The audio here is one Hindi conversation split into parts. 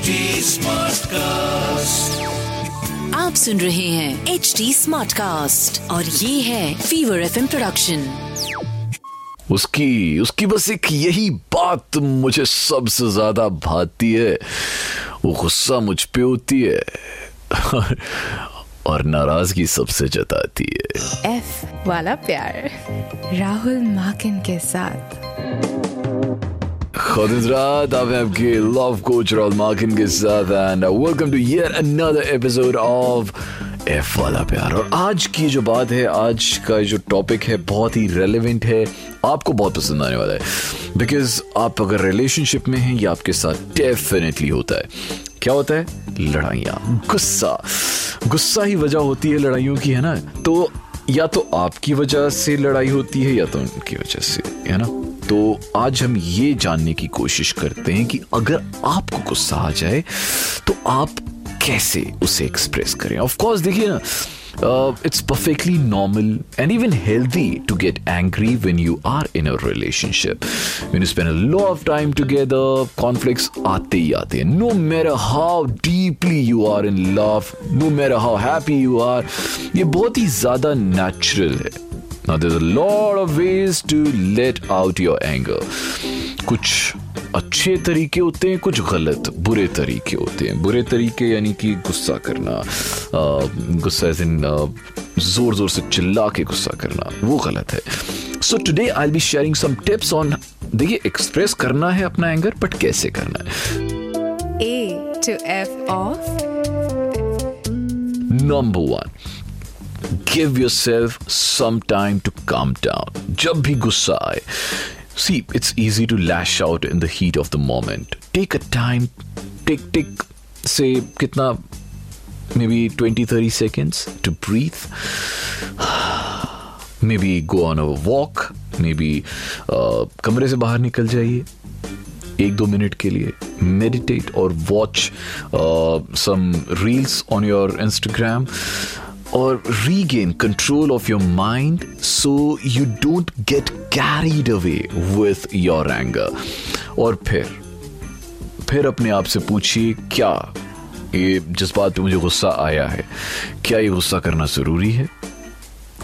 HD Smartcast. आप सुन रहे हैं एच डी स्मार्ट कास्ट और ये है फीवर एफ़ प्रोडक्शन उसकी उसकी बस एक यही बात मुझे सबसे ज़्यादा भाती है। वो गुस्सा मुझ पे होती है और नाराज़गी सबसे जताती है। एफ़ वाला प्यार राहुल माकिन के साथ। खुदरात आप आपके लव कोच राहुल मार्किन के साथ and welcome to yet another episode of F वाला प्यार और आज की जो बात है, आज का जो टॉपिक है, बहुत ही रेलेवेंट है, आपको बहुत पसंद आने वाला है। बिकॉज़ आप अगर रिलेशनशिप में हैं, ये आपके साथ डेफिनेटली होता है। क्या होता है? लड़ाइयाँ। गुस्सा। गुस्सा ही वजह होती है लड़ाइयों की, है ना? तो या तो आपकी वजह से लड़ाई होती है, या तो उनकी वजह से, है ना? तो आज हम ये जानने की कोशिश करते हैं कि अगर आपको गुस्सा आ जाए तो आप कैसे उसे एक्सप्रेस करें? ऑफ़ कोर्स देखिए ना it's perfectly normal and even healthy to get angry when you are in a relationship when you spend a lot of time together conflicts आते ही आते हैं. No matter how deeply you are in love no matter how happy you are ये बहुत ही ज़्यादा नेचुरल है. Now there's a lot of ways to let out your anger. कुछ अच्छे तरीके होते हैं कुछ गलत बुरे तरीके होते हैं। बुरे तरीके यानी कि गुस्सा करना गुस्सा एज इन ज़ोर ज़ोर से चिल्ला के गुस्सा करना वो गलत है। So today I be sharing some tips on देखिए एक्सप्रेस करना है अपना एंगर बट कैसे करना है? A to F of number one Give yourself some time to calm down जब भी गुस्सा आए See, it's easy to lash out in the heat of the moment. Take a time, take, take, say, kitna, maybe 20, 30 seconds to breathe. maybe go on a walk. Maybe uh, कमरे से बाहर निकल जाइए एक दो मिनट के लिए मेडिटेट और watch some reels on your Instagram or regain control of your mind so you don't get carried away with your anger. और फिर फिर अपने आप से पूछिए, क्या ये जिस बात पे मुझे गुस्सा आया है? क्या ये गुस्सा करना ज़रूरी है?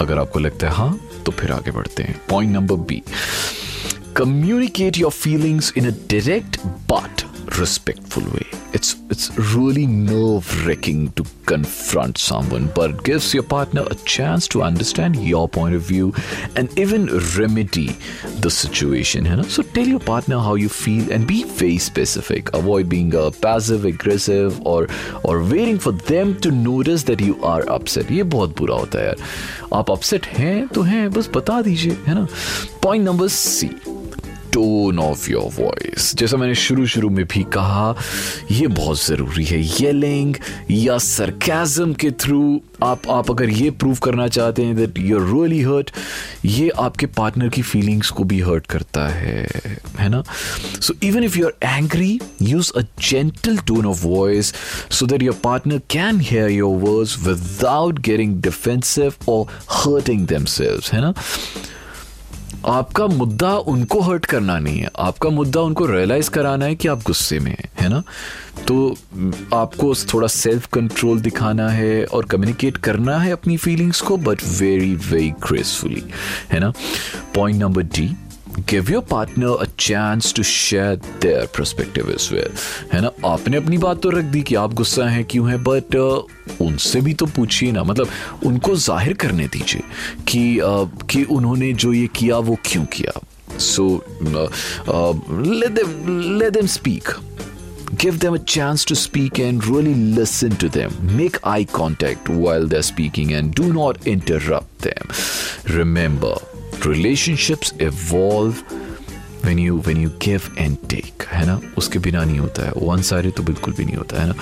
अगर आपको लगता है हाँ तो फिर आगे बढ़ते हैं। Point number B communicate your feelings in a direct but respectful way. It's it's really nerve-wracking to confront someone, but gives your partner a chance to understand your point of view and even remedy the situation. You know? So tell your partner how you feel and be very specific. Avoid being uh, passive aggressive or or waiting for them to notice that you are upset. ये बहुत बुरा होता है यार आप अपसेट हैं तो हैं बस बता दीजिए है ना point number C Tone of your voice जैसा मैंने शुरू शुरू में भी कहा यह बहुत ज़रूरी है। येलिंग या सरकाजम के थ्रू आप आप अगर ये प्रूव करना चाहते हैं दैट यू रियली हर्ट ये आपके पार्टनर की फीलिंग्स को भी हर्ट करता है। है ना? So even if you are angry use a gentle tone of voice so that your partner can hear your words without getting defensive or hurting themselves है ना? आपका मुद्दा उनको हर्ट करना नहीं है। आपका मुद्दा उनको रियलाइज़ कराना है कि आप गुस्से में हैं, है ना? तो आपको थोड़ा सेल्फ कंट्रोल दिखाना है और कम्युनिकेट करना है अपनी फीलिंग्स को बट वेरी वेरी ग्रेसफुली है ना? Point number D give your partner a chance to share their perspective as well है ना? आपने अपनी बात तो रख दी कि आप गुस्सा हैं, क्यों हैं? बट uh, उनसे भी तो पूछिए ना। मतलब उनको ज़ाहिर करने दीजिए कि uh, कि उन्होंने जो ये किया, वो क्यों किया। So let them speak give them a chance to speak and really listen to them make eye contact while they're speaking and do not interrupt them remember relationships evolve when you when you give and take है ना उसके बिना नहीं होता है वन साइड तो बिल्कुल भी नहीं होता है ना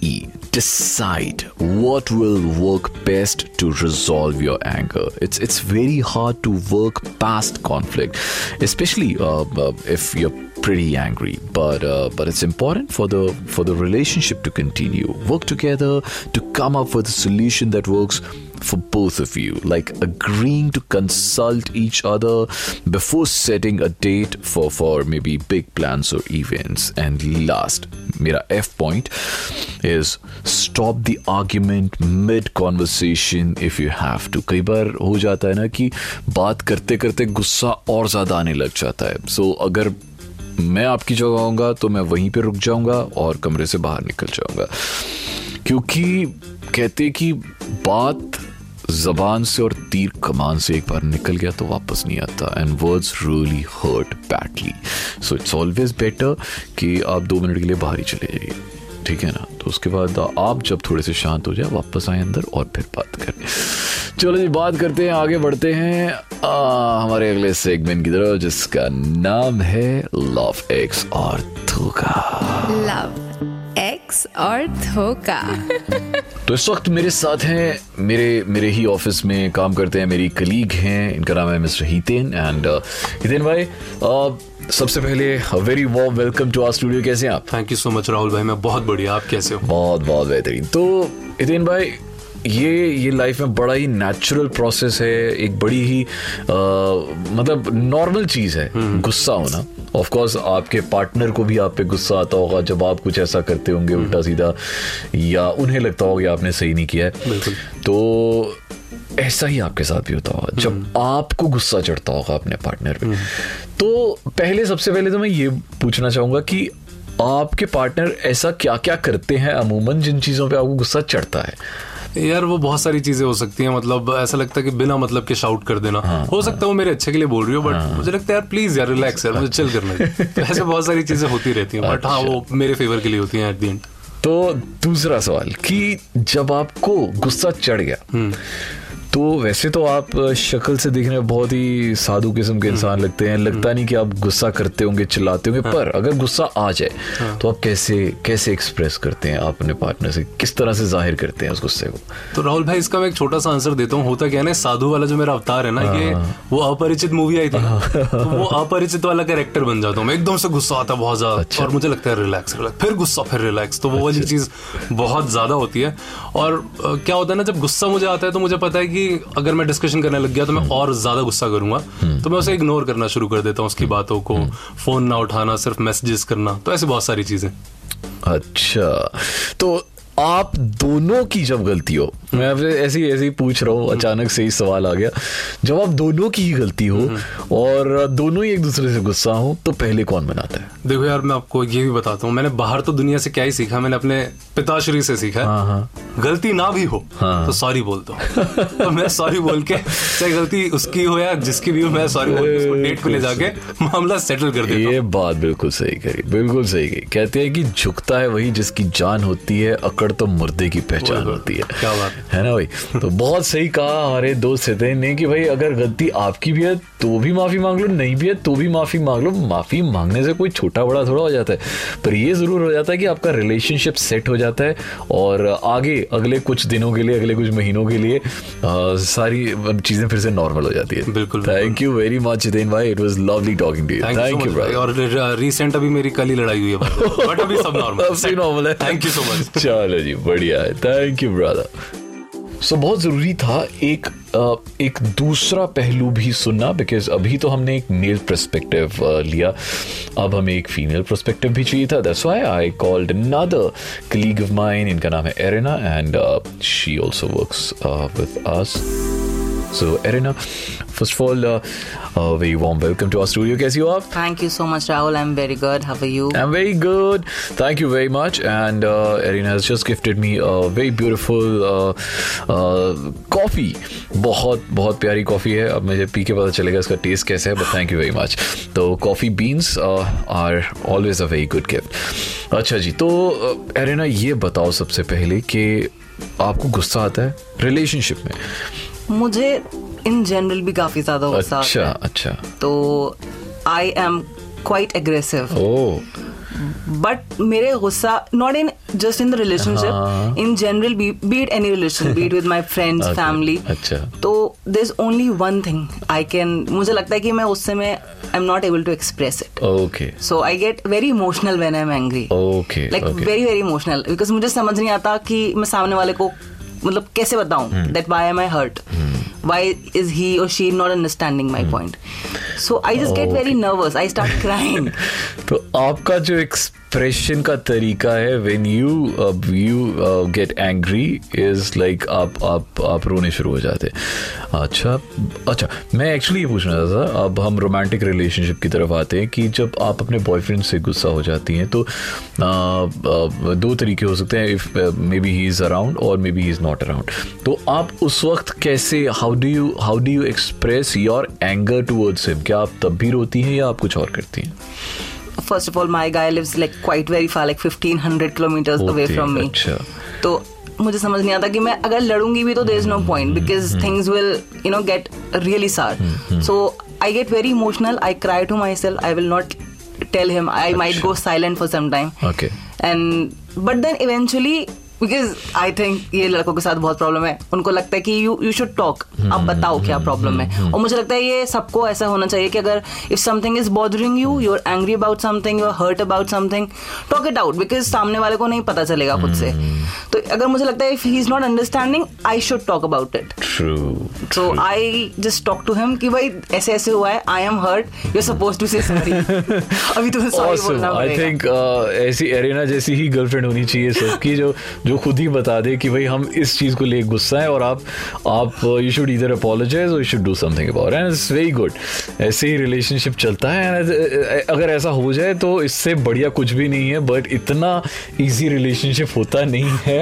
E decide what will work best to resolve your anger it's it's very hard to work past conflict especially uh, uh, if you're pretty angry but uh, but it's important for the for the relationship to continue work together to come up with a solution that works for both of you, like agreeing to consult each other before setting a date for for maybe big plans or events. And last, mera F point is stop the argument mid conversation if you have to. कई बार हो जाता है ना कि बात करते करते गुस्सा और ज्यादा आने लग जाता है सो so, अगर मैं आपकी जगह आऊँगा तो मैं वहीं पे रुक जाऊँगा और कमरे से बाहर निकल जाऊँगा। क्योंकि कहते कि बात जबान से और तीर कमान से एक बार निकल गया तो वापस नहीं आता। And words really hurt badly so it's always better कि आप दो मिनट के लिए बाहर ही चले जाइए। ठीक है ना? तो उसके बाद आप जब थोड़े से शांत हो जाए, वापस आए अंदर और फिर बात करें। चलो जी, बात करते हैं, आगे बढ़ते हैं। आ, हमारे अगले सेगमेंट की तरफ़ जिसका नाम है लव एक्स और धोखा लव एक्स और धोखा तो इस वक्त मेरे साथ हैं मेरे मेरे ही ऑफ़िस में काम करते हैं मेरी कलीग हैं इनका नाम है मिस्टर हितेन एंड हितेन भाई uh, सबसे पहले very warm welcome to our studio कैसे हैं आप? Thank you so much Rahul भाई मैं बहुत बढ़िया आप कैसे हो? बहुत बहुत बेहतरीन। तो हितेन भाई ये ये लाइफ में बड़ा ही नेचुरल प्रोसेस है एक बड़ी ही आ, मतलब नॉर्मल चीज़ है गुस्सा होना। ऑफ़ कोर्स आपके पार्टनर को भी आप पे गुस्सा आता होगा जब आप कुछ ऐसा करते होंगे उल्टा सीधा या उन्हें लगता होगा कि आपने सही नहीं किया है। तो ऐसा ही आपके साथ भी होता होगा जब आपको गुस्सा चढ़ता होगा अपने पार्टनर पे। तो पहले सबसे पहले तो मैं ये पूछना चाहूँगा कि आपके पार्टनर ऐसा क्या क्या करते हैं अमूमन जिन चीज़ों पे आपको गुस्सा चढ़ता है? यार वो बहुत सारी चीज़ें हो सकती हैं मतलब ऐसा लगता है कि बिना मतलब के शाउट कर देना। हो सकता है वो मेरे अच्छे के लिए बोल रही हो बट मुझे लगता है यार प्लीज़ यार रिलैक्स यार मुझे चिल करना तो ऐसे बहुत सारी चीज़ें होती रहती हैं बट हाँ वो मेरे फेवर के लिए होती हैं एट दी एंड तो दूसरा सवाल कि जब आपको गुस्सा चढ़ गया तो वैसे तो आप शक्ल से देखने में बहुत ही साधु किस्म के इंसान लगते हैं। लगता नहीं कि आप गुस्सा करते होंगे चिल्लाते होंगे हाँ। पर अगर गुस्सा आ जाए हाँ। तो आप कैसे कैसे एक्सप्रेस करते हैं आप अपने पार्टनर से? किस तरह से ज़ाहिर करते हैं उस गुस्से को? तो राहुल भाई इसका मैं एक छोटा सा आंसर देता हूँ। होता क्या है ना साधु वाला जो मेरा अवतार है ना ये वो अपरिचित मूवी आई थी तो वो अपरिचित वाला कैरेक्टर बन जाता हूँ मैं। एकदम से गुस्सा आता है बहुत ज़्यादा और मुझे लगता है रिलैक्स रिलैक्स फिर गुस्सा फिर रिलैक्स तो वो वाली चीज़ बहुत ज़्यादा होती है। और क्या होता है ना जब गुस्सा मुझे आता है तो मुझे पता है कि अगर मैं डिस्कशन करने लग गया तो मैं और ज़्यादा गुस्सा करूँगा। तो मैं उसे इग्नोर करना शुरू कर देता हूँ उसकी बातों को फ़ोन ना उठाना सिर्फ़ मैसेजेस करना तो ऐसी बहुत सारी चीज़ें। अच्छा तो आप दोनों की जब गलती हो मैं आपसे ऐसी ऐसी पूछ रहा हूँ अचानक से ही सवाल आ गया। जब आप दोनों की ही गलती हो और दोनों ही एक दूसरे से गुस्सा हो तो पहले कौन बनाता है? देखो यार मैं आपको ये भी बताता हूँ। मैंने बाहर तो दुनिया से क्या ही सीखा मैंने अपने पिताश्री से सीखा। हाँ, हाँ। गलती ना भी हो हाँ। तो सॉरी बोल दो। तो मैं सॉरी बोल के चाहे गलती उसकी हो या जिसकी भी हो मैं सॉरी बोल उसको डेट पे ले जाके मामला सेटल कर देता ये बात बिल्कुल सही करी बिल्कुल सही कही। कहते हैं कि झुकता है वही जिसकी जान होती है अकड़ तो मुर्दे की पहचान होती है। क्या बात है। है ना भाई? तो बहुत सही कहा हमारे दोस्त हितेन ने कि भाई अगर गलती आपकी भी है तो भी माफ़ी मांग लो। नहीं भी है तो भी माफ़ी मांग लो। माफ़ी मांगने से कोई छोटा बड़ा थोड़ा हो जाता है। पर ये ज़रूर हो जाता है कि आपका रिलेशनशिप सेट हो जाता है और आगे अगले कुछ दिनों के लिए अगले कुछ महीनों के लिए आ, सारी चीज़ें फिर से नॉर्मल हो जाती है। बिल्कुल, thank you very much Hiten भाई it was lovely talking to you thank you और रिसेंट अभी मेरी कल ही लड़ाई हुई है बट अभी सब नॉर्मल नॉर्मल है। थैंक यू सो मच चलो जी, बढ़िया है। थैंक यू ब्रदर सो बहुत ज़रूरी था एक एक दूसरा पहलू भी सुनना बिकॉज़ अभी तो हमने एक मेल प्रस्पेक्टिव लिया। अब हमें एक फीमेल प्रस्पेक्टिव भी चाहिए था। That's why I called another colleague of mine इनका नाम है Arena and she also works with us so Arena first of all very warm welcome to our studio कैसी हो आप Thank you so much, Rahul. I'm very good. How are you? I'm very good. Thank you very much. And uh, Erin has just gifted me a very beautiful uh, uh, coffee. बहुत बहुत प्यारी कॉफ़ी है अब मुझे पी के पता चलेगा इसका टेस्ट कैसा है but thank you very much तो coffee beans are always a very good gift अच्छा जी तो एरिना ये बताओ सबसे पहले कि आपको गुस्सा आता है रिलेशनशिप में मुझे इन जनरल भी काफ़ी ज़्यादा गुस्सा आता अच्छा है। अच्छा। तो I am quite aggressive but मेरे गुस्सा not in just in the relationship in general but any relation but with my friends family अच्छा। तो there is only one thing I can मुझे लगता है कि मैं उससे में I am not able to express it okay so I get very emotional when I am angry Okay, like very very emotional because मुझे समझ नहीं आता कि मैं सामने वाले को मतलब कैसे बताऊँ? That why am I hurt why is he or she not understanding my point so I just get very nervous I start crying तो आपका जो एक्सप्रेशन का तरीका है when you you get angry is like आप आप आप रोने शुरू हो जाते अच्छा अच्छा मैं एक्चुअली ये पूछना चाहता था अब हम रोमांटिक रिलेशनशिप की तरफ़ आते हैं कि जब आप अपने बॉयफ्रेंड से गुस्सा हो जाती हैं तो आ, आ, दो तरीके हो सकते हैं if maybe he is around or maybe he is not around तो आप उस वक्त कैसे how do you how do you express your anger towards him क्या आप तब भी रोती हैं या आप कुछ और करती हैं? First of all my guy lives like quite very far like fifteen hundred kilometres away from me. तो मुझे समझ नहीं आता कि मैं अगर लड़ूँगी भी तो there is no point because things will you know get really sour so I get very emotional I cry to myself I will not tell him I might go silent for some time Okay. And but then eventually because I think ये लड़कों के साथ बहुत प्रॉब्लम है। उनको लगता है कि यू यू शुड टॉक आप बताओ क्या प्रॉब्लम है। और मुझे लगता है ये सबको ऐसा होना चाहिए कि अगर if something is bothering you you are angry about something you are hurt about something talk it out because सामने वाले को नहीं पता चलेगा खुद से। तो अगर मुझे लगता है if he is not understanding I should talk about it so I just talk to him कि भाई ऐसे ऐसे हुआ है I am hurt you suppose to say sorry अभी तुम्हें सॉरी बोलना आई थिंक ऐसी एरिना जैसी ही गर्लफ्रेंड होनी चाहिए सबकी जो जो खुद ही बता दे कि भाई हम इस चीज़ को लेकर गुस्सा है और आप आप यू शुड इधर अपोलोजाइज और you should do something about and it's very good ऐसे ही रिलेशनशिप चलता है and, uh, अगर ऐसा हो जाए तो इससे बढ़िया कुछ भी नहीं है बट इतना ईजी रिलेशनशिप होता नहीं है।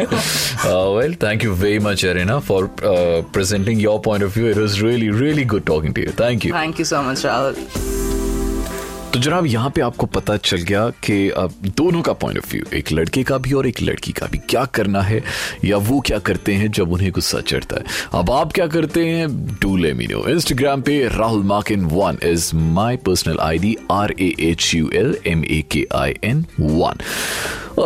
Well thank you very much Arena for presenting your point of view it was really really good talking to you thank you thank you so much Rahul तो जनाब, यहाँ पे आपको पता चल गया कि अब दोनों का पॉइंट ऑफ़ व्यू एक लड़के का भी और एक लड़की का भी। क्या करना है या वो क्या करते हैं जब उन्हें गुस्सा चढ़ता है? अब आप क्या करते हैं? डू ले मी नो इंस्टाग्राम पे Rahul Makin one is my personal I D R A H U L M A K I N one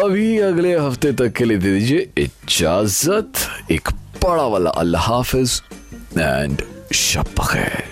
अभी अगले हफ़्ते तक के लिए दे दीजिए इजाज़त। एक बड़ा वाला अल्लाह हाफिज एंड शब बखैर